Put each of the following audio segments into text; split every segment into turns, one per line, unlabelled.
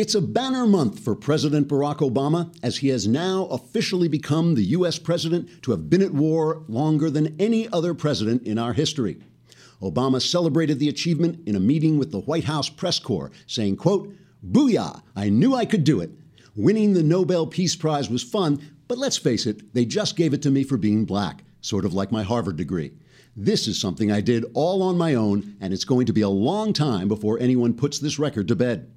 It's a banner month for President Barack Obama, as he has now officially become the U.S. president to have been at war longer than any other president in our history. Obama celebrated the achievement in a meeting with the White House press corps, saying, quote, Booyah, I knew I could do it. Winning the Nobel Peace Prize was fun, but let's face it, they just gave it to me for being black, sort of like my Harvard degree. This is something I did all on my own, and it's going to be a long time before anyone puts this record to bed.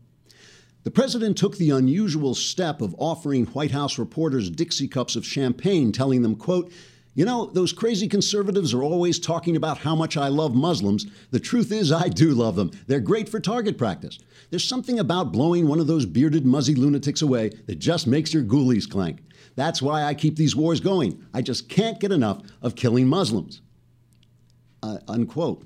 The president took the unusual step of offering White House reporters Dixie cups of champagne, telling them, quote, you know, those crazy conservatives are always talking about how much I love Muslims. The truth is, I do love them. They're great for target practice. There's something about blowing one of those bearded, muzzy lunatics away that just makes your ghoulies clank. That's why I keep these wars going. I just can't get enough of killing Muslims. Uh, unquote.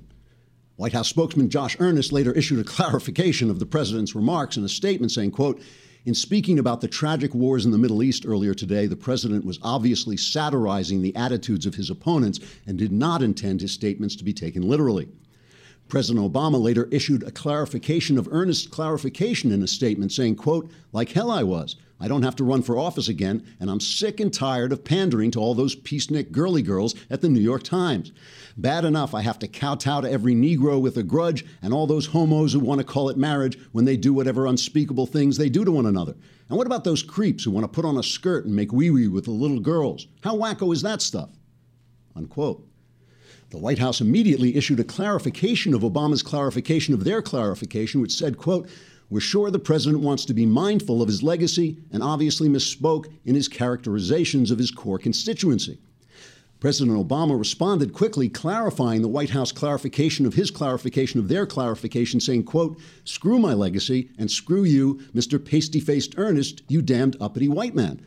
White House spokesman Josh Earnest later issued a clarification of the president's remarks in a statement saying, quote, in speaking about the tragic wars in the Middle East earlier today, the president was obviously satirizing the attitudes of his opponents and did not intend his statements to be taken literally. President Obama later issued a clarification of Earnest clarification in a statement saying, quote, like hell I was. I don't have to run for office again, and I'm sick and tired of pandering to all those peacenik girly girls at the New York Times. Bad enough I have to kowtow to every Negro with a grudge and all those homos who want to call it marriage when they do whatever unspeakable things they do to one another. And what about those creeps who want to put on a skirt and make wee wee with the little girls? How wacko is that stuff? Unquote. The White House immediately issued a clarification of Obama's clarification of their clarification, which said, quote, we're sure the president wants to be mindful of his legacy and obviously misspoke in his characterizations of his core constituency. President Obama responded quickly, clarifying the White House clarification of his clarification of their clarification, saying, quote, screw my legacy and screw you, Mr. Pasty-faced Earnest, you damned uppity white man.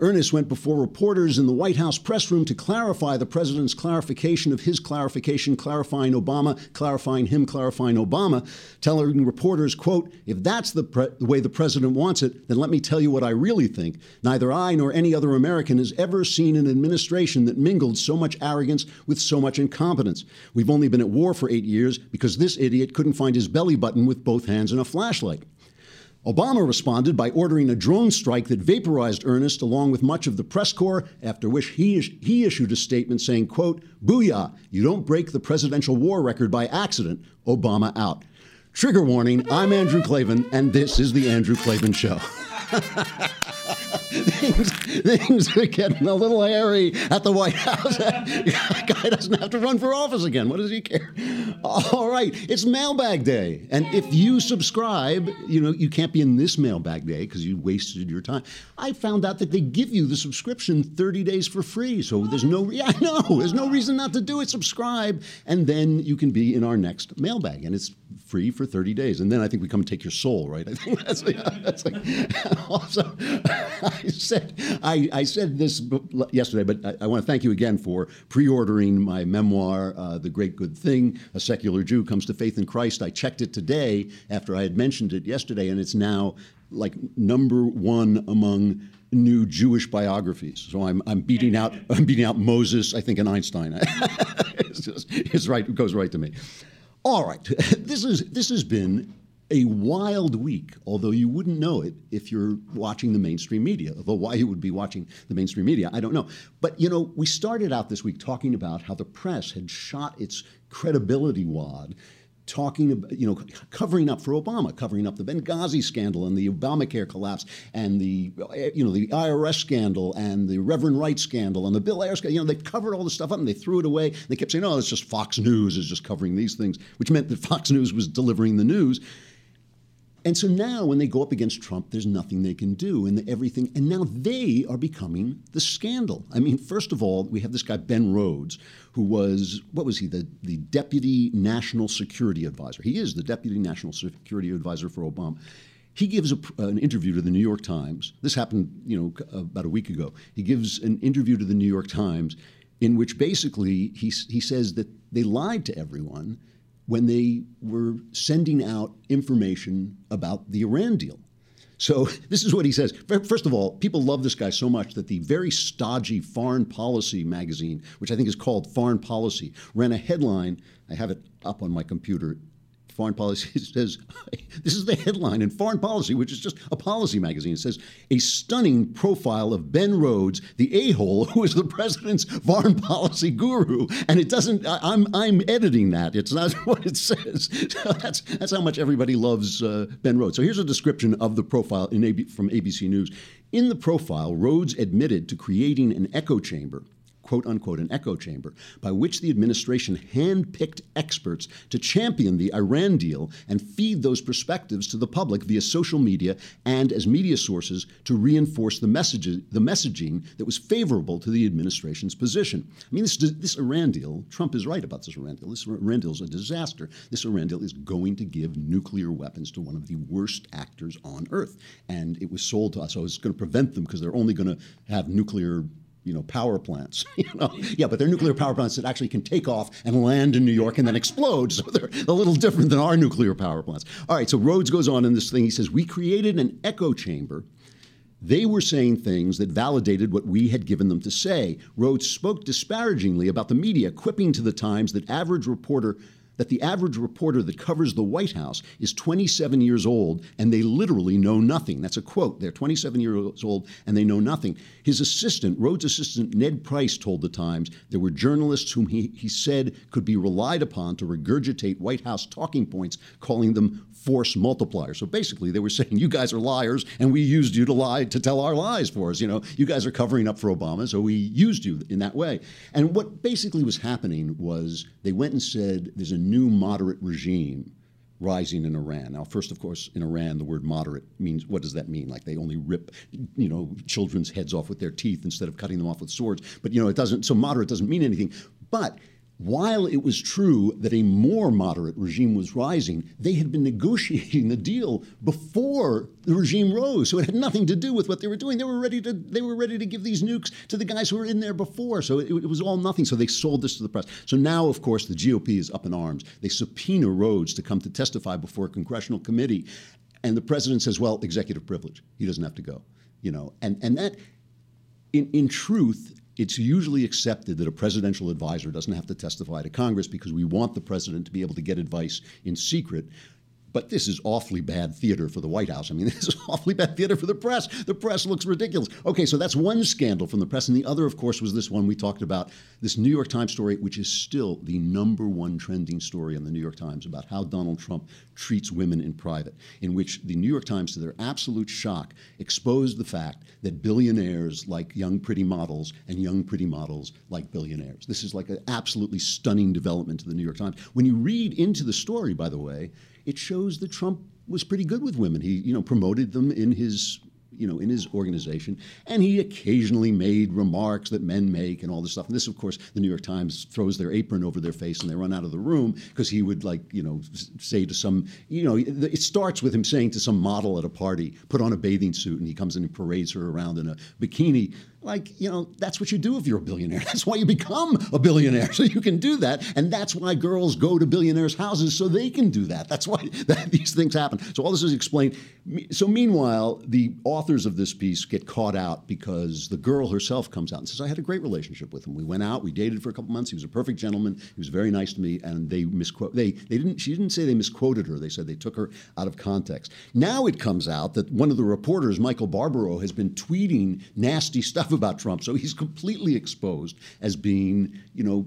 Earnest went before reporters in the White House press room to clarify the president's clarification of his clarification, clarifying Obama, clarifying him, clarifying Obama, telling reporters, quote, if that's the, pre- the, way the president wants it, then let me tell you what I really think. Neither I nor any other American has ever seen an administration that mingled so much arrogance with so much incompetence. We've only been at war for eight years because this idiot couldn't find his belly button with both hands and a flashlight. Obama responded by ordering a drone strike that vaporized Earnest along with much of the press corps, after which he, he issued a statement saying, quote, Booyah, you don't break the presidential war record by accident, Obama out. Trigger warning, I'm Andrew Klavan, and this is The Andrew Klavan Show. things, things are getting a little hairy at the White House. That guy doesn't have to run for office again. What does he care? All right, it's mailbag day. And if you subscribe, you know, you can't be in this mailbag day because you wasted your time. I found out that they give you the subscription 30 days for free. So there's no, yeah, I know, there's no reason not to do it. Subscribe, and then you can be in our next mailbag. And it's free for 30 days. And then I think we come and take your soul, right? I think that's, that's like, also, I said, I, I said this yesterday, but I, I want to thank you again for pre-ordering my memoir, uh, The Great Good Thing, A Secular Jew Comes to Faith in Christ. I checked it today after I had mentioned it yesterday, and it's now like number one among new Jewish biographies. So I'm, I'm beating out I'm beating out Moses, I think, and Einstein. it's, just, it's right, it goes right to me. All right, this is this has been a wild week, although you wouldn't know it if you're watching the mainstream media. Although why you would be watching the mainstream media, I don't know. But you know, we started out this week talking about how the press had shot its credibility wad talking about, you know, covering up for Obama, covering up the Benghazi scandal and the Obamacare collapse and the, you know, the IRS scandal and the Reverend Wright scandal and the Bill Ayers scandal. You know, they covered all this stuff up and they threw it away. They kept saying, oh, it's just Fox News is just covering these things, which meant that Fox News was delivering the news. And so now, when they go up against Trump, there's nothing they can do, and everything. And now they are becoming the scandal. I mean, first of all, we have this guy Ben Rhodes, who was what was he? The the deputy national security advisor. He is the deputy national security advisor for Obama. He gives a, an interview to the New York Times. This happened, you know, about a week ago. He gives an interview to the New York Times, in which basically he he says that they lied to everyone when they were sending out information about the Iran deal. So this is what he says. First of all, people love this guy so much that the very stodgy Foreign Policy magazine, which I think is called Foreign Policy, ran a headline. I have it up on my computer. Foreign Policy says this is the headline in Foreign Policy, which is just a policy magazine. It says a stunning profile of Ben Rhodes, the a-hole who is the president's foreign policy guru. And it doesn't. I, am I'm editing that. It's not what it says. So that's that's how much everybody loves uh, Ben Rhodes. So here's a description of the profile in AB, from ABC News. In the profile, Rhodes admitted to creating an echo chamber quote unquote, an echo chamber by which the administration handpicked experts to champion the Iran deal and feed those perspectives to the public via social media and as media sources to reinforce the messages, the messaging that was favorable to the administration's position. I mean, this, this Iran deal, Trump is right about this Iran deal. This Iran deal is a disaster. This Iran deal is going to give nuclear weapons to one of the worst actors on earth. And it was sold to us. So it's going to prevent them because they're only going to have nuclear you know, power plants. you know? Yeah, but they're nuclear power plants that actually can take off and land in New York and then explode. So they're a little different than our nuclear power plants. All right, so Rhodes goes on in this thing. He says, We created an echo chamber. They were saying things that validated what we had given them to say. Rhodes spoke disparagingly about the media, quipping to the Times that average reporter that the average reporter that covers the White House is 27 years old and they literally know nothing. That's a quote. They're 27 years old and they know nothing. His assistant, Rhodes' assistant Ned Price, told the Times there were journalists whom he, he said could be relied upon to regurgitate White House talking points, calling them force multiplier. So basically, they were saying, you guys are liars and we used you to lie, to tell our lies for us. You know, you guys are covering up for Obama, so we used you in that way. And what basically was happening was they went and said, there's a new moderate regime rising in Iran. Now, first, of course, in Iran, the word moderate means what does that mean? Like they only rip, you know, children's heads off with their teeth instead of cutting them off with swords. But you know, it doesn't. So moderate doesn't mean anything. But while it was true that a more moderate regime was rising, they had been negotiating the deal before the regime rose. So it had nothing to do with what they were doing. They were ready to they were ready to give these nukes to the guys who were in there before. So it, it was all nothing. So they sold this to the press. So now, of course, the GOP is up in arms. They subpoena Rhodes to come to testify before a congressional committee, and the president says, "Well, executive privilege. He doesn't have to go." You know, and and that, in in truth it's usually accepted that a presidential advisor doesn't have to testify to Congress because we want the president to be able to get advice in secret. But this is awfully bad theater for the White House. I mean, this is awfully bad theater for the press. The press looks ridiculous. Okay, so that's one scandal from the press. And the other, of course, was this one we talked about this New York Times story, which is still the number one trending story in the New York Times about how Donald Trump treats women in private, in which the New York Times, to their absolute shock, exposed the fact that billionaires like young pretty models and young pretty models like billionaires. This is like an absolutely stunning development to the New York Times. When you read into the story, by the way, it shows that Trump was pretty good with women. He, you know, promoted them in his you know, in his organization, and he occasionally made remarks that men make and all this stuff. And this, of course, the New York Times throws their apron over their face and they run out of the room because he would like, you know, say to some, you know, it starts with him saying to some model at a party, put on a bathing suit, and he comes in and parades her around in a bikini like you know that's what you do if you're a billionaire. That's why you become a billionaire so you can do that. And that's why girls go to billionaires houses so they can do that. That's why that, these things happen. So all this is explained. So meanwhile the authors of this piece get caught out because the girl herself comes out and says i had a great relationship with him. We went out we dated for a couple months. He was a perfect gentleman. He was very nice to me. And they misquote they they didn't she didn't say they misquoted her. They said they took her out of context. Now it comes out that one of the reporters Michael Barbaro has been tweeting nasty stuff about Trump. So he's completely exposed as being, you know,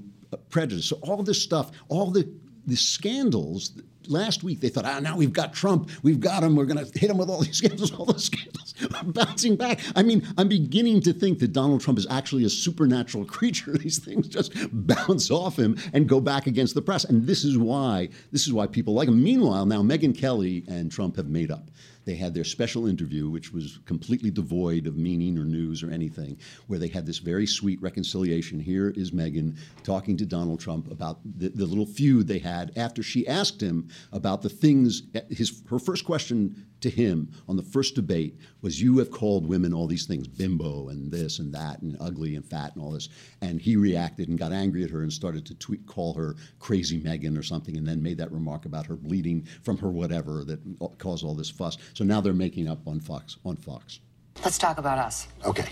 prejudiced. So all this stuff, all the the scandals. Last week they thought, ah, now we've got Trump, we've got him, we're going to hit him with all these scandals. All the scandals bouncing back. I mean, I'm beginning to think that Donald Trump is actually a supernatural creature. These things just bounce off him and go back against the press, and this is why this is why people like him. Meanwhile, now Megyn Kelly and Trump have made up. They had their special interview, which was completely devoid of meaning or news or anything, where they had this very sweet reconciliation. Here is Megyn talking to Donald Trump about the, the little feud they had after she asked him about the things. His her first question to him on the first debate was you have called women all these things bimbo and this and that and ugly and fat and all this and he reacted and got angry at her and started to tweet call her crazy Megyn or something and then made that remark about her bleeding from her whatever that caused all this fuss so now they're making up on Fox on Fox.
Let's talk about us.
Okay.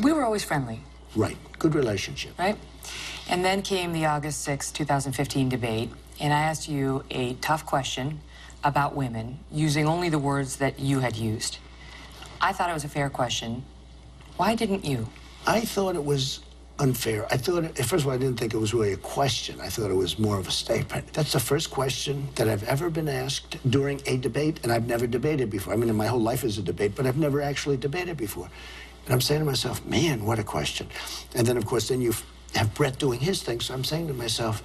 We were always friendly.
Right. Good relationship.
Right? And then came the August 6, 2015 debate, and I asked you a tough question about women using only the words that you had used. I thought it was a fair question. Why didn't you?
I thought it was unfair. I thought, first of all, I didn't think it was really a question. I thought it was more of a statement. That's the first question that I've ever been asked during a debate, and I've never debated before. I mean, my whole life is a debate, but I've never actually debated before. And I'm saying to myself, man, what a question. And then, of course, then you have Brett doing his thing. So I'm saying to myself,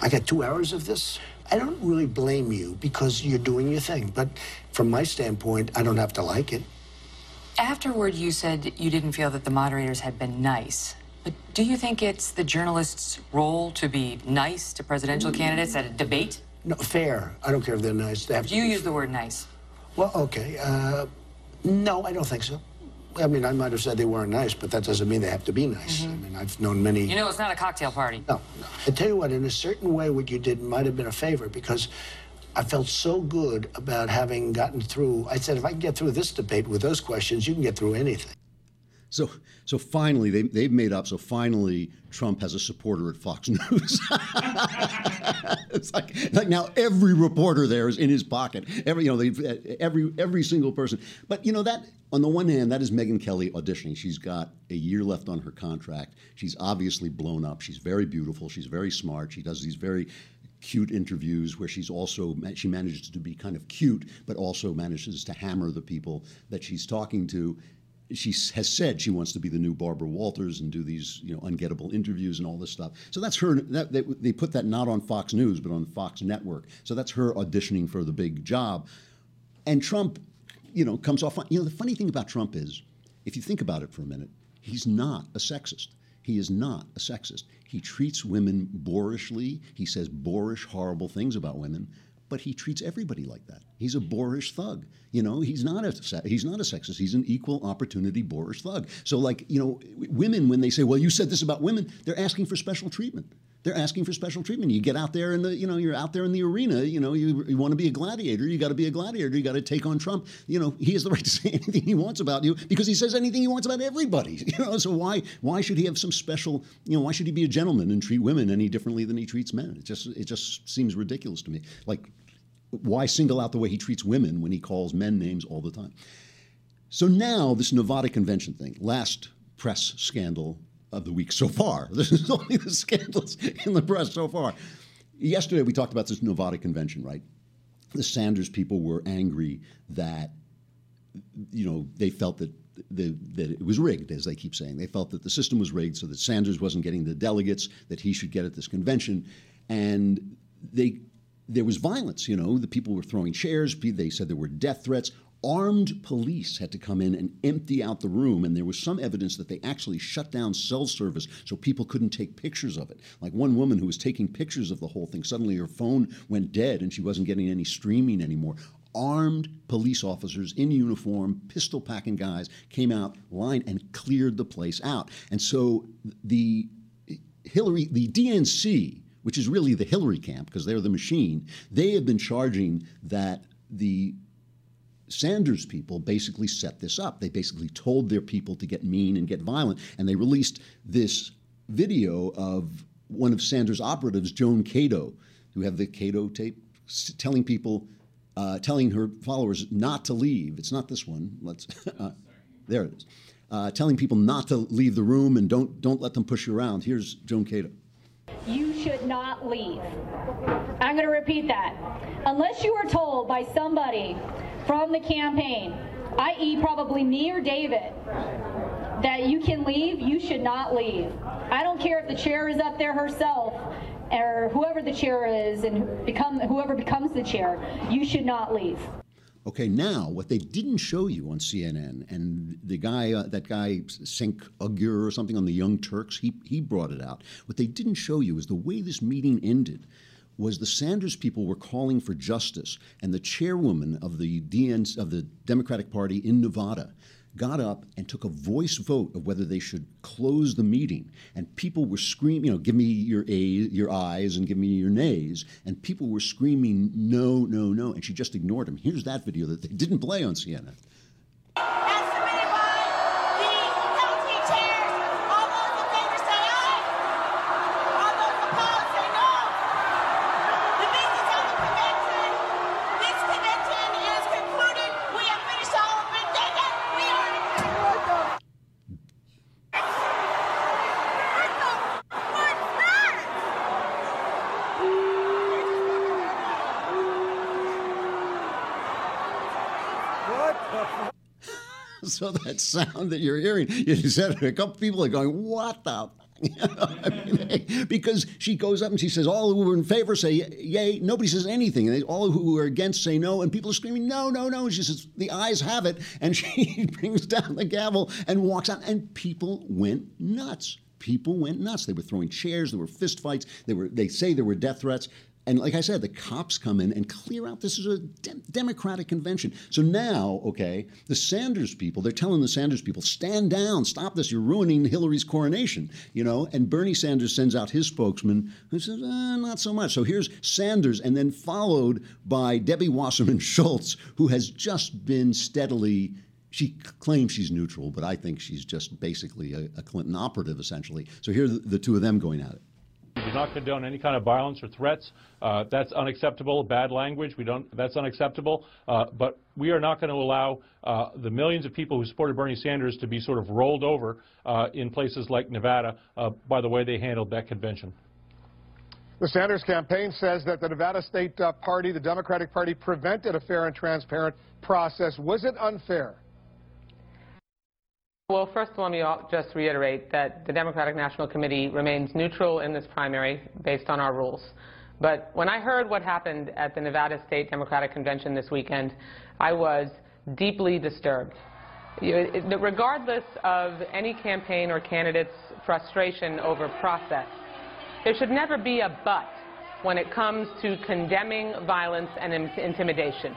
I got two hours of this. I don't really blame you because you're doing your thing. But from my standpoint, I don't have to like it.
Afterward, you said you didn't feel that the moderators had been nice. But do you think it's the journalist's role to be nice to presidential candidates at a debate?
No, fair. I don't care if they're nice. They
you use the word nice.
Well, okay. Uh, no, I don't think so. I mean, I might have said they weren't nice, but that doesn't mean they have to be nice. Mm -hmm. I mean, I've known many.
You know, it's not a cocktail party.
No, no. I tell you what, in a certain way, what you did might have been a favor because I felt so good about having gotten through. I said, if I can get through this debate with those questions, you can get through anything.
So, so finally, they, they've made up. So finally, Trump has a supporter at Fox News. it's like, like now every reporter there is in his pocket. Every, you know, uh, every every single person. But you know that on the one hand, that is Megyn Kelly auditioning. She's got a year left on her contract. She's obviously blown up. She's very beautiful. She's very smart. She does these very cute interviews where she's also she manages to be kind of cute, but also manages to hammer the people that she's talking to she has said she wants to be the new Barbara Walters and do these you know ungettable interviews and all this stuff. So that's her. That, they, they put that not on Fox News but on Fox Network. So that's her auditioning for the big job. And Trump, you know, comes off. You know, the funny thing about Trump is, if you think about it for a minute, he's not a sexist. He is not a sexist. He treats women boorishly. He says boorish, horrible things about women but he treats everybody like that. He's a boorish thug. You know, he's not a he's not a sexist. He's an equal opportunity boorish thug. So, like, you know, women when they say, "Well, you said this about women," they're asking for special treatment. They're asking for special treatment. You get out there in the, you know, you're out there in the arena. You know, you, you want to be a gladiator. You got to be a gladiator. You got to take on Trump. You know, he has the right to say anything he wants about you because he says anything he wants about everybody. You know, so why why should he have some special? You know, why should he be a gentleman and treat women any differently than he treats men? It just it just seems ridiculous to me. Like why single out the way he treats women when he calls men names all the time? So now, this Nevada convention thing, last press scandal of the week so far. This is only the scandals in the press so far. Yesterday, we talked about this Nevada convention, right? The Sanders people were angry that, you know, they felt that the, that it was rigged, as they keep saying. They felt that the system was rigged so that Sanders wasn't getting the delegates that he should get at this convention. And they there was violence. You know, the people were throwing chairs. They said there were death threats. Armed police had to come in and empty out the room, and there was some evidence that they actually shut down cell service so people couldn't take pictures of it. Like one woman who was taking pictures of the whole thing, suddenly her phone went dead and she wasn't getting any streaming anymore. Armed police officers in uniform, pistol packing guys, came out, lined, and cleared the place out. And so the Hillary, the DNC, which is really the Hillary camp because they're the machine, they have been charging that the Sanders people basically set this up. They basically told their people to get mean and get violent, and they released this video of one of Sanders' operatives, Joan Kato, who have the Kato tape, telling people, uh, telling her followers not to leave. It's not this one. Let's. Uh, there it is. Uh, telling people not to leave the room and don't don't let them push you around. Here's Joan Kato
you should not leave. I'm going to repeat that. Unless you are told by somebody from the campaign, i.e., probably me or David, that you can leave, you should not leave. I don't care if the chair is up there herself or whoever the chair is and become whoever becomes the chair, you should not leave.
Okay, now what they didn't show you on CNN, and the guy, uh, that guy Cenk Uygur or something on the Young Turks, he he brought it out. What they didn't show you is the way this meeting ended was the Sanders people were calling for justice, and the chairwoman of the DN, of the Democratic Party in Nevada got up and took a voice vote of whether they should close the meeting. And people were screaming, you know, give me your a, your ayes and give me your nays. And people were screaming, no, no, no. And she just ignored him. Here's that video that they didn't play on CNN. So that sound that you're hearing, you said a couple people are going, "What the?" I mean, because she goes up and she says, "All who are in favor say yay." Nobody says anything, and they, all who are against say no, and people are screaming, "No, no, no!" And she says, "The ayes have it," and she brings down the gavel and walks out, and people went nuts people went nuts. They were throwing chairs. There were fistfights. They were. They say there were death threats. And like I said, the cops come in and clear out. This is a de- Democratic convention. So now, okay, the Sanders people, they're telling the Sanders people, stand down, stop this. You're ruining Hillary's coronation, you know? And Bernie Sanders sends out his spokesman who says, eh, not so much. So here's Sanders, and then followed by Debbie Wasserman Schultz, who has just been steadily she claims she's neutral, but I think she's just basically a, a Clinton operative, essentially. So here are the, the two of them going at it.
Do not condone any kind of violence or threats. Uh, that's unacceptable. Bad language. We don't. That's unacceptable. Uh, but we are not going to allow uh, the millions of people who supported Bernie Sanders to be sort of rolled over uh, in places like Nevada uh, by the way they handled that convention.
The Sanders campaign says that the Nevada State uh, Party, the Democratic Party, prevented a fair and transparent process. Was it unfair?
Well, first, let me just reiterate that the Democratic National Committee remains neutral in this primary based on our rules. But when I heard what happened at the Nevada State Democratic Convention this weekend, I was deeply disturbed. Regardless of any campaign or candidate's frustration over process, there should never be a but when it comes to condemning violence and intimidation.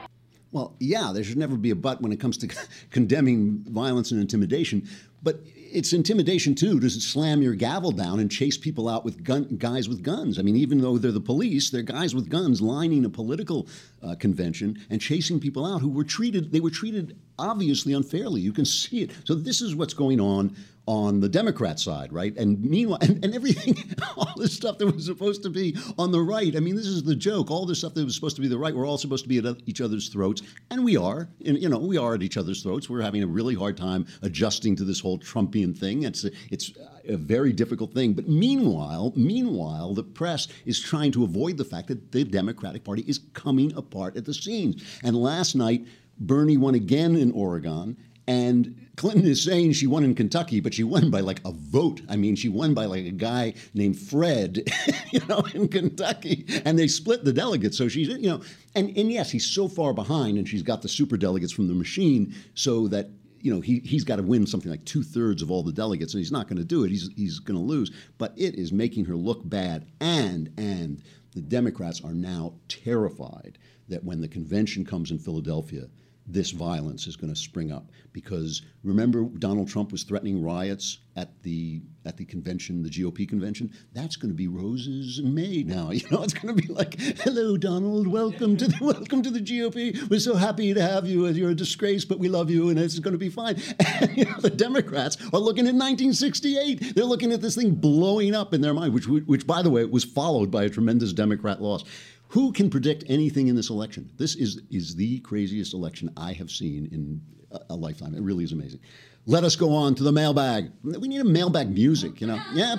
Well, yeah, there should never be a but when it comes to condemning violence and intimidation. But it's intimidation too to slam your gavel down and chase people out with gun, guys with guns. I mean, even though they're the police, they're guys with guns lining a political uh, convention and chasing people out who were treated. They were treated obviously unfairly. You can see it. So this is what's going on on the Democrat side, right? And meanwhile, and, and, everything, all this stuff that was supposed to be on the right. I mean, this is the joke. All this stuff that was supposed to be the right, we're all supposed to be at each other's throats, and we are. And, you know, we are at each other's throats. We're having a really hard time adjusting to this whole Trumpian thing. It's a, it's a very difficult thing. But meanwhile, meanwhile, the press is trying to avoid the fact that the Democratic Party is coming apart at the seams. And last night, Bernie won again in Oregon, and Clinton is saying she won in Kentucky, but she won by like a vote. I mean, she won by like a guy named Fred, you know, in Kentucky. And they split the delegates. So she's, you know, and, and yes, he's so far behind, and she's got the super delegates from the machine so that you know, he, he's got to win something like two thirds of all the delegates, and he's not going to do it. He's, he's going to lose. But it is making her look bad. And, and the Democrats are now terrified that when the convention comes in Philadelphia, this violence is going to spring up because remember Donald Trump was threatening riots at the at the convention, the GOP convention. That's going to be roses in May now. You know, it's going to be like, "Hello, Donald. Welcome to the welcome to the GOP. We're so happy to have you. You're a disgrace, but we love you, and it's going to be fine." And you know, the Democrats are looking at 1968. They're looking at this thing blowing up in their mind, which which by the way was followed by a tremendous Democrat loss. Who can predict anything in this election? This is, is the craziest election I have seen in a, a lifetime. It really is amazing. Let us go on to the mailbag. We need a mailbag music, you know. Yeah.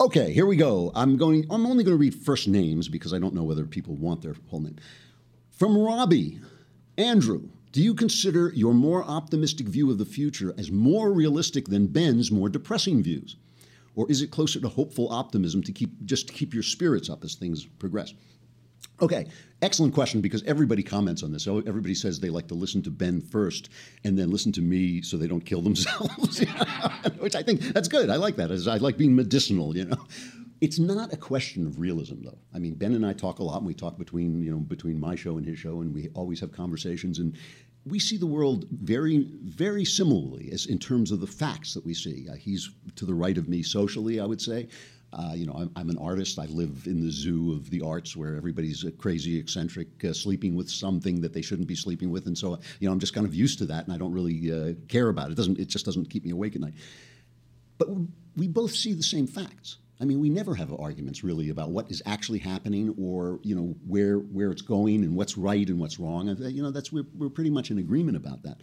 Okay, here we go. I'm going. I'm only going to read first names because I don't know whether people want their whole name. From Robbie, Andrew. Do you consider your more optimistic view of the future as more realistic than Ben's more depressing views? Or is it closer to hopeful optimism to keep just to keep your spirits up as things progress? Okay, excellent question because everybody comments on this. Oh, everybody says they like to listen to Ben first and then listen to me so they don't kill themselves, which I think that's good. I like that. I like being medicinal, you know. It's not a question of realism, though. I mean, Ben and I talk a lot, and we talk between you know between my show and his show, and we always have conversations. And we see the world very, very similarly as in terms of the facts that we see. Uh, he's to the right of me socially, I would say. Uh, you know, I'm, I'm, an artist. I live in the zoo of the arts where everybody's a crazy, eccentric, uh, sleeping with something that they shouldn't be sleeping with, and so you know, I'm just kind of used to that, and I don't really uh, care about it. It doesn't. It just doesn't keep me awake at night. But we both see the same facts. I mean, we never have arguments really about what is actually happening or you know where where it's going and what's right and what's wrong. Uh, you know, that's we're, we're pretty much in agreement about that.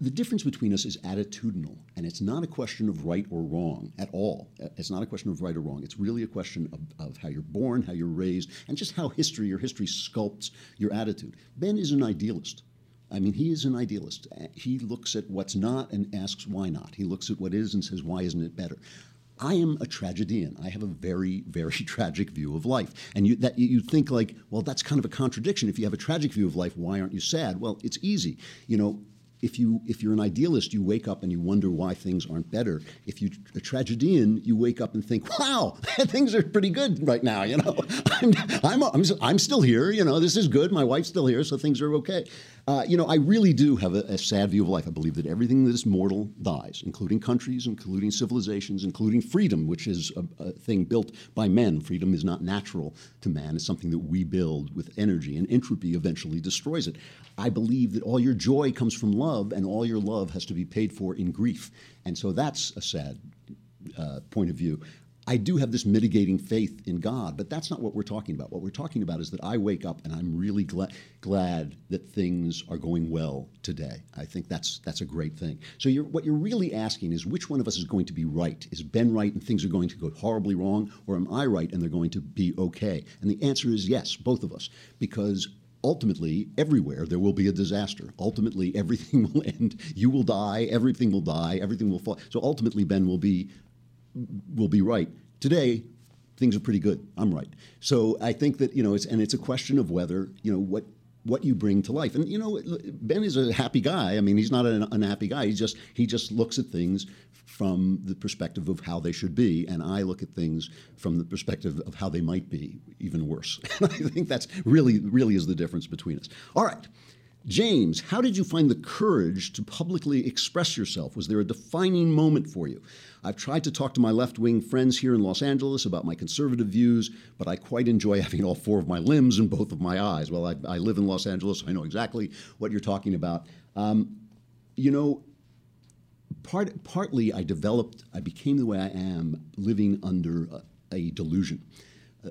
The difference between us is attitudinal, and it's not a question of right or wrong at all. Uh, it's not a question of right or wrong. It's really a question of, of how you're born, how you're raised, and just how history, your history sculpts your attitude. Ben is an idealist. I mean, he is an idealist. Uh, he looks at what's not and asks why not. He looks at what is and says, why isn't it better? I am a tragedian. I have a very, very tragic view of life. And you, that, you think like, well, that's kind of a contradiction. If you have a tragic view of life, why aren't you sad? Well, it's easy. You know, if you if you're an idealist, you wake up and you wonder why things aren't better. If you're a tragedian, you wake up and think, "Wow, things are pretty good right now." You know, I'm, I'm I'm I'm still here. You know, this is good. My wife's still here, so things are okay. Uh, you know, I really do have a, a, sad view of life. I believe that everything that is mortal dies, including countries, including civilizations, including freedom, which is a, a, thing built by men. Freedom is not natural to man, it's something that we build with energy, and entropy eventually destroys it. I believe that all your joy comes from love, and all your love has to be paid for in grief. And so that's a sad uh, point of view. I do have this mitigating faith in God, but that's not what we're talking about. What we're talking about is that I wake up and I'm really gla- glad that things are going well today. I think that's that's a great thing. So you're, what you're really asking is which one of us is going to be right? Is Ben right and things are going to go horribly wrong, or am I right and they're going to be okay? And the answer is yes, both of us, because ultimately, everywhere there will be a disaster. Ultimately, everything will end. You will die. Everything will die. Everything will fall. So ultimately, Ben will be will be right. Today, things are pretty good. I'm right. So I think that you know, it's and it's a question of whether you know what what you bring to life. And you know, Ben is a happy guy. I mean, he's not an unhappy guy. He just he just looks at things from the perspective of how they should be, and I look at things from the perspective of how they might be, even worse. And I think that's really really is the difference between us. All right. James, how did you find the courage to publicly express yourself? Was there a defining moment for you? I've tried to talk to my left wing friends here in Los Angeles about my conservative views, but I quite enjoy having all four of my limbs and both of my eyes. Well, I, I live in Los Angeles, so I know exactly what you're talking about. Um, you know, part, partly I developed, I became the way I am living under a, a delusion.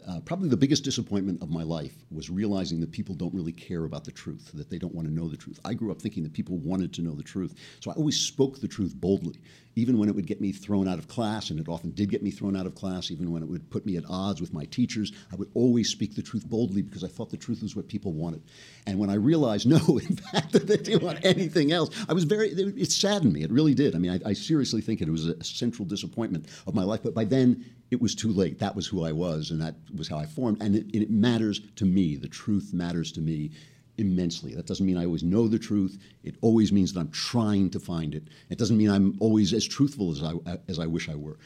Uh, probably the biggest disappointment of my life was realizing that people don't really care about the truth, that they don't want to know the truth. I grew up thinking that people wanted to know the truth. So I always spoke the truth boldly, even when it would get me thrown out of class, and it often did get me thrown out of class, even when it would put me at odds with my teachers. I would always speak the truth boldly because I thought the truth was what people wanted. And when I realized, no, in fact, that they didn't want anything else, I was very, it saddened me. It really did. I mean, I, I seriously think it was a central disappointment of my life. But by then, it was too late. That was who I was, and that was how I formed. And it, it, matters to me. The truth matters to me immensely. That doesn't mean I always know the truth. It always means that I'm trying to find it. It doesn't mean I'm always as truthful as I as I wish I were.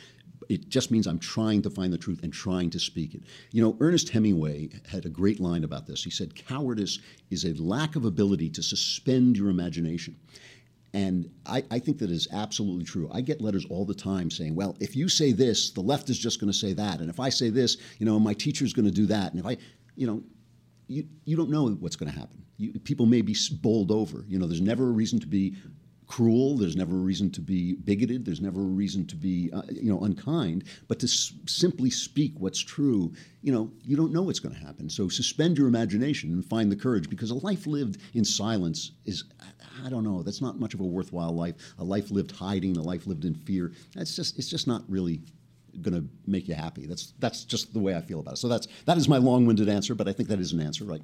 It just means I'm trying to find the truth and trying to speak it. You know, Ernest Hemingway had a great line about this. He said, "Cowardice is a lack of ability to suspend your imagination." And I, I, think that is absolutely true. I get letters all the time saying, well, if you say this, the left is just going to say that. And if I say this, you know, my teacher's going to do that. And if I, you know, you, you don't know what's going to happen. You, people may be bowled over. You know, there's never a reason to be cruel. There's never a reason to be bigoted. There's never a reason to be, uh, you know, unkind. But to s- simply speak what's true, you know, you don't know what's going to happen. So suspend your imagination and find the courage, because a life lived in silence is, I don't know, that's not much of a worthwhile life. A life lived hiding, a life lived in fear. That's just, it's just not really going to make you happy. That's that's just the way I feel about it. So that's that is my long-winded answer, but I think that is an answer, right?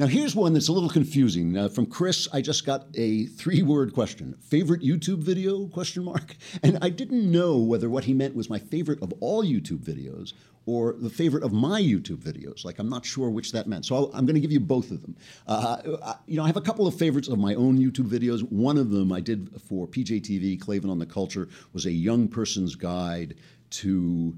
Now, here's one that's a little confusing. Uh, from Chris, I just got a three-word question. Favorite YouTube video, question mark? And I didn't know whether what he meant was my favorite of all YouTube videos or the favorite of my YouTube videos. Like, I'm not sure which that meant. So i am going to give you both of them. Uh, you know, I have a couple of favorites of my own YouTube videos. One of them I did for PJTV, Klavan on the Culture, was a young person's guide to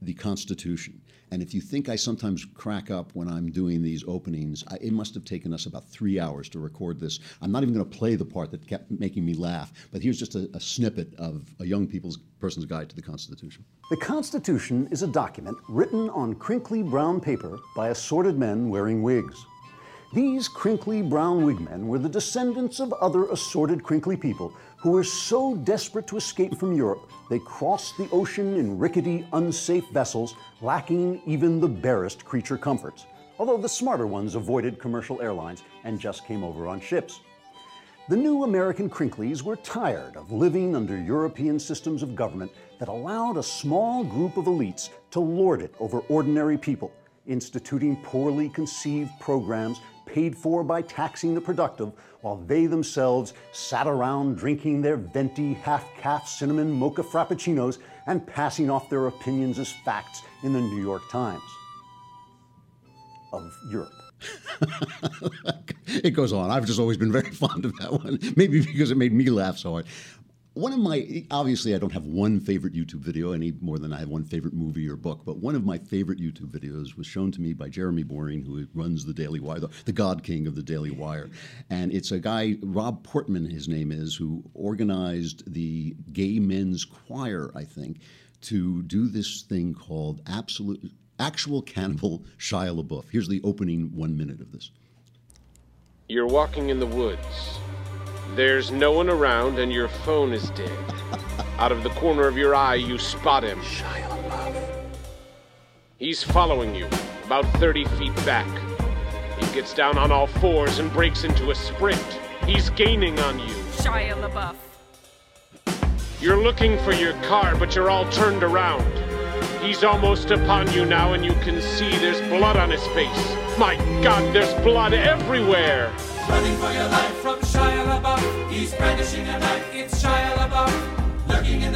the Constitution. And if you think I sometimes crack up when I'm doing these openings, I, it must have taken us about three hours to record this. I'm not even going to play the part that kept making me laugh, but here's just a, a snippet of a young people's person's guide to the Constitution.
The Constitution is a document written on crinkly brown paper by assorted men wearing wigs. These crinkly brown wigmen were the descendants of other assorted crinkly people who were so desperate to escape from Europe they crossed the ocean in rickety, unsafe vessels, lacking even the barest creature comforts, although the smarter ones avoided commercial airlines and just came over on ships. The new American Crinklies were tired of living under European systems of government that allowed a small group of elites to lord it over ordinary people instituting poorly conceived programs paid for by taxing the productive, while they themselves sat around drinking their venti half caf cinnamon mocha frappuccinos and passing off their opinions as facts in the New York Times of Europe.
it goes on. I've just always been very fond of that one. Maybe because it made me laugh so hard. One of my, obviously, I don't have one favorite YouTube video any more than I have one favorite movie or book, but one of my favorite YouTube videos was shown to me by Jeremy Boring, who runs the Daily Wire, the, the God King of the Daily Wire. And it's a guy, Rob Portman, his name is, who organized the Gay Men's Choir, I think, to do this thing called Absolute Actual Cannibal Shia LaBeouf. Here's the opening one minute of this.
You're walking in the woods. There's no one around and your phone is dead. Out of the corner of your eye, you spot him. Shia LaBeouf. He's following you, about 30 feet back. He gets down on all fours and breaks into a sprint. He's gaining on you.
Shia LaBeouf.
You're looking for your car, but you're all turned around. He's almost upon you now, and you can see there's blood on his face. My God, there's blood everywhere!
Running for your life from Shia LaBeouf. He's brandishing a knife. It's Shia LaBeouf. Lurking in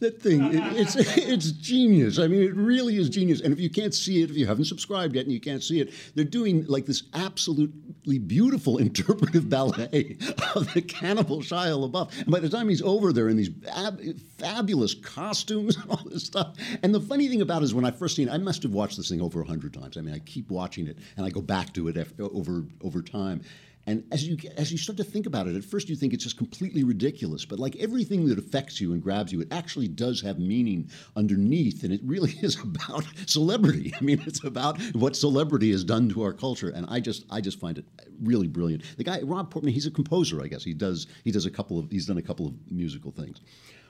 That thing, it, it's it's genius. I mean, it really is genius. And if you can't see it, if you haven't subscribed yet and you can't see it, they're doing like this absolutely beautiful interpretive ballet of the cannibal Shia LaBeouf. And by the time he's over, they're in these ab- fabulous costumes and all this stuff. And the funny thing about it is, when I first seen it, I must have watched this thing over a hundred times. I mean, I keep watching it and I go back to it after, over over time. And as you as you start to think about it, at first you think it's just completely ridiculous. But like everything that affects you and grabs you, it actually does have meaning underneath, and it really is about celebrity. I mean, it's about what celebrity has done to our culture, and I just I just find it really brilliant. The guy Rob Portman, he's a composer, I guess. He does he does a couple of he's done a couple of musical things.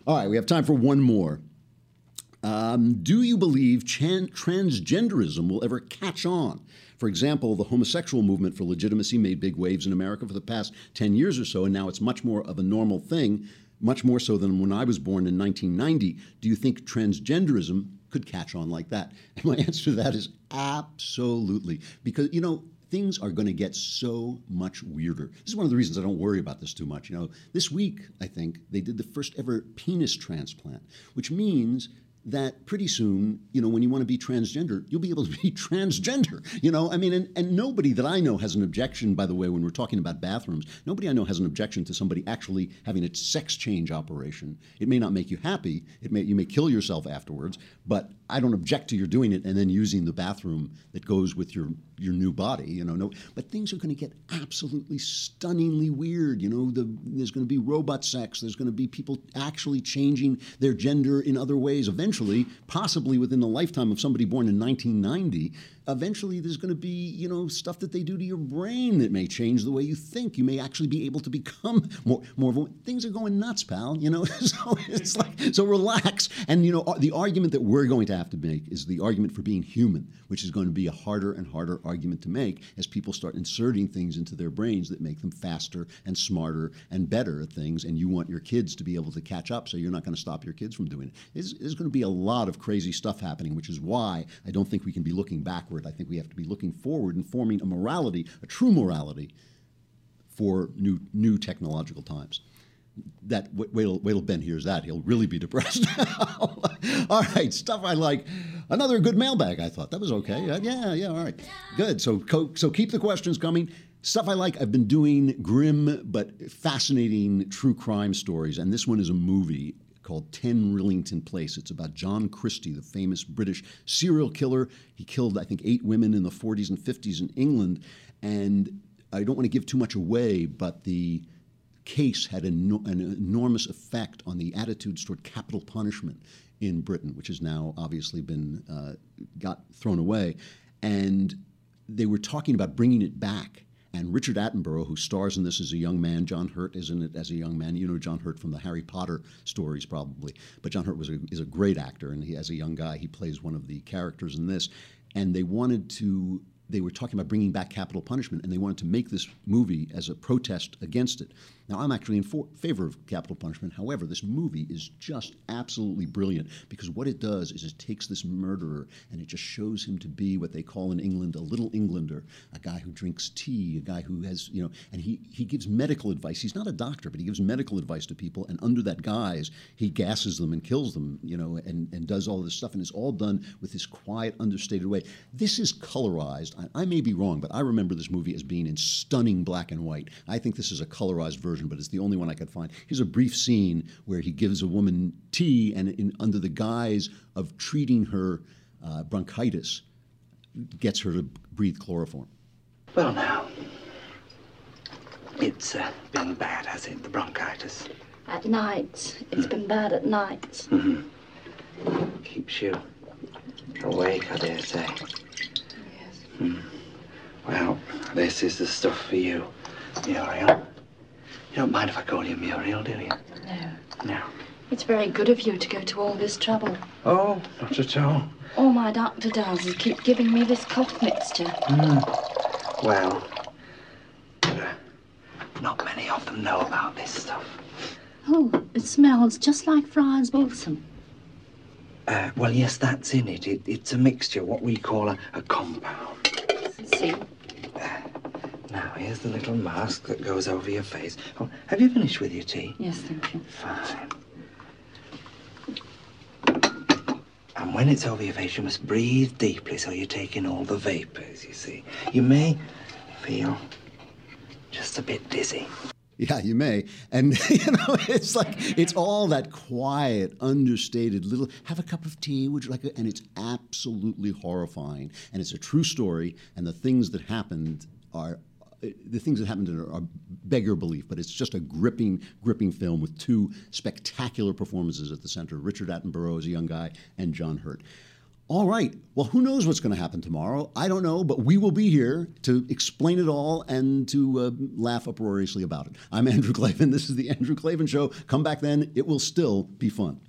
All right, we have time for one more. Um, do you believe transgenderism will ever catch on? For example, the homosexual movement for legitimacy made big waves in America for the past 10 years or so, and now it's much more of a normal thing, much more so than when I was born in 1990. Do you think transgenderism could catch on like that? And my answer to that is absolutely. Because, you know, things are going to get so much weirder. This is one of the reasons I don't worry about this too much. You know, this week, I think, they did the first ever penis transplant, which means that pretty soon, you know, when you want to be transgender, you'll be able to be transgender. You know, I mean, and, and nobody that I know has an objection, by the way, when we're talking about bathrooms, nobody I know has an objection to somebody actually having a sex change operation. It may not make you happy, it may you may kill yourself afterwards, but I don't object to your doing it and then using the bathroom that goes with your your new body, you know. No, but things are going to get absolutely stunningly weird. You know, the, there's going to be robot sex. There's going to be people actually changing their gender in other ways. Eventually, possibly within the lifetime of somebody born in 1990, eventually there's going to be you know stuff that they do to your brain that may change the way you think. You may actually be able to become more more of a, things are going nuts, pal. You know, so it's like so relax. And you know, the argument that we're going to have to make is the argument for being human, which is going to be a harder and harder argument to make as people start inserting things into their brains that make them faster and smarter and better at things. And you want your kids to be able to catch up, so you're not going to stop your kids from doing it. There's, there's going to be a lot of crazy stuff happening, which is why I don't think we can be looking backward. I think we have to be looking forward and forming a morality, a true morality, for new new technological times that wait, till, wait till Ben hears that. He'll really be depressed. all right, stuff I like. Another good mailbag, I thought. That was okay. Uh, yeah, yeah, all right. Good. So, so keep the questions coming. Stuff I like. I've been doing grim but fascinating true crime stories, and this one is a movie called 10 Rillington Place. It's about John Christie, the famous British serial killer. He killed, I think, eight women in the 40s and 50s in England. And I don't want to give too much away, but the case had an, an enormous effect on the attitudes toward capital punishment in Britain, which has now obviously been uh, got thrown away. And they were talking about bringing it back. And Richard Attenborough, who stars in this as a young man, John Hurt is in it as a young man. You know John Hurt from the Harry Potter stories, probably. But John Hurt was a, is a great actor, and he, as a young guy, he plays one of the characters in this. And they wanted to they were talking about bringing back capital punishment, and they wanted to make this movie as a protest against it. Now, I'm actually in for, favor of capital punishment. However, this movie is just absolutely brilliant because what it does is it takes this murderer and it just shows him to be what they call in England a little Englander, a guy who drinks tea, a guy who has, you know, and he, he gives medical advice. He's not a doctor, but he gives medical advice to people, and under that guise, he gasses them and kills them, you know, and, and does all this stuff, and it's all done with this quiet, understated way. This is colorized. I, I may be wrong, but I remember this movie as being in stunning black and white. I think this is a colorized version, but it's the only one I could find. Here's a brief scene where he gives a woman tea, and in, under the guise of treating her uh, bronchitis, gets her to breathe chloroform.
Well, now, it's uh, been bad, has it, the bronchitis?
At night. It's been bad at night.
Mm-hmm. Keeps you awake, I dare say.
Yes.
Hmm. Well, this is the stuff for you, Muriel. You don't mind if I call you Muriel, do you?
No.
No.
It's very good of you to go to all this trouble.
Oh, not at all.
All my doctor does is keep giving me this cough mixture.
Mm. Well, uh, not many of them know about this stuff.
Oh, it smells just like Friar's balsam.
Uh, well, yes, that's in it. it. It's a mixture, what we call a, a compound.
See?
Now, here's the little mask that goes over your face. Oh, have you finished with your tea?
Yes, thank you.
Fine. And when it's over your face, you must breathe deeply so you take in all the vapors, you see. You may feel just a bit dizzy.
Yeah, you may. And, you know, it's like, it's all that quiet, understated little, have a cup of tea, would you like a, and it's absolutely horrifying. And it's a true story, and the things that happened are, the things that happened in it are beg your belief, but it's just a gripping, gripping film with two spectacular performances at the center Richard Attenborough as a young guy and John Hurt. All right. Well, who knows what's going to happen tomorrow? I don't know, but we will be here to explain it all and to uh, laugh uproariously about it. I'm Andrew Klavan. This is The Andrew Klavan Show. Come back then, it will still be fun.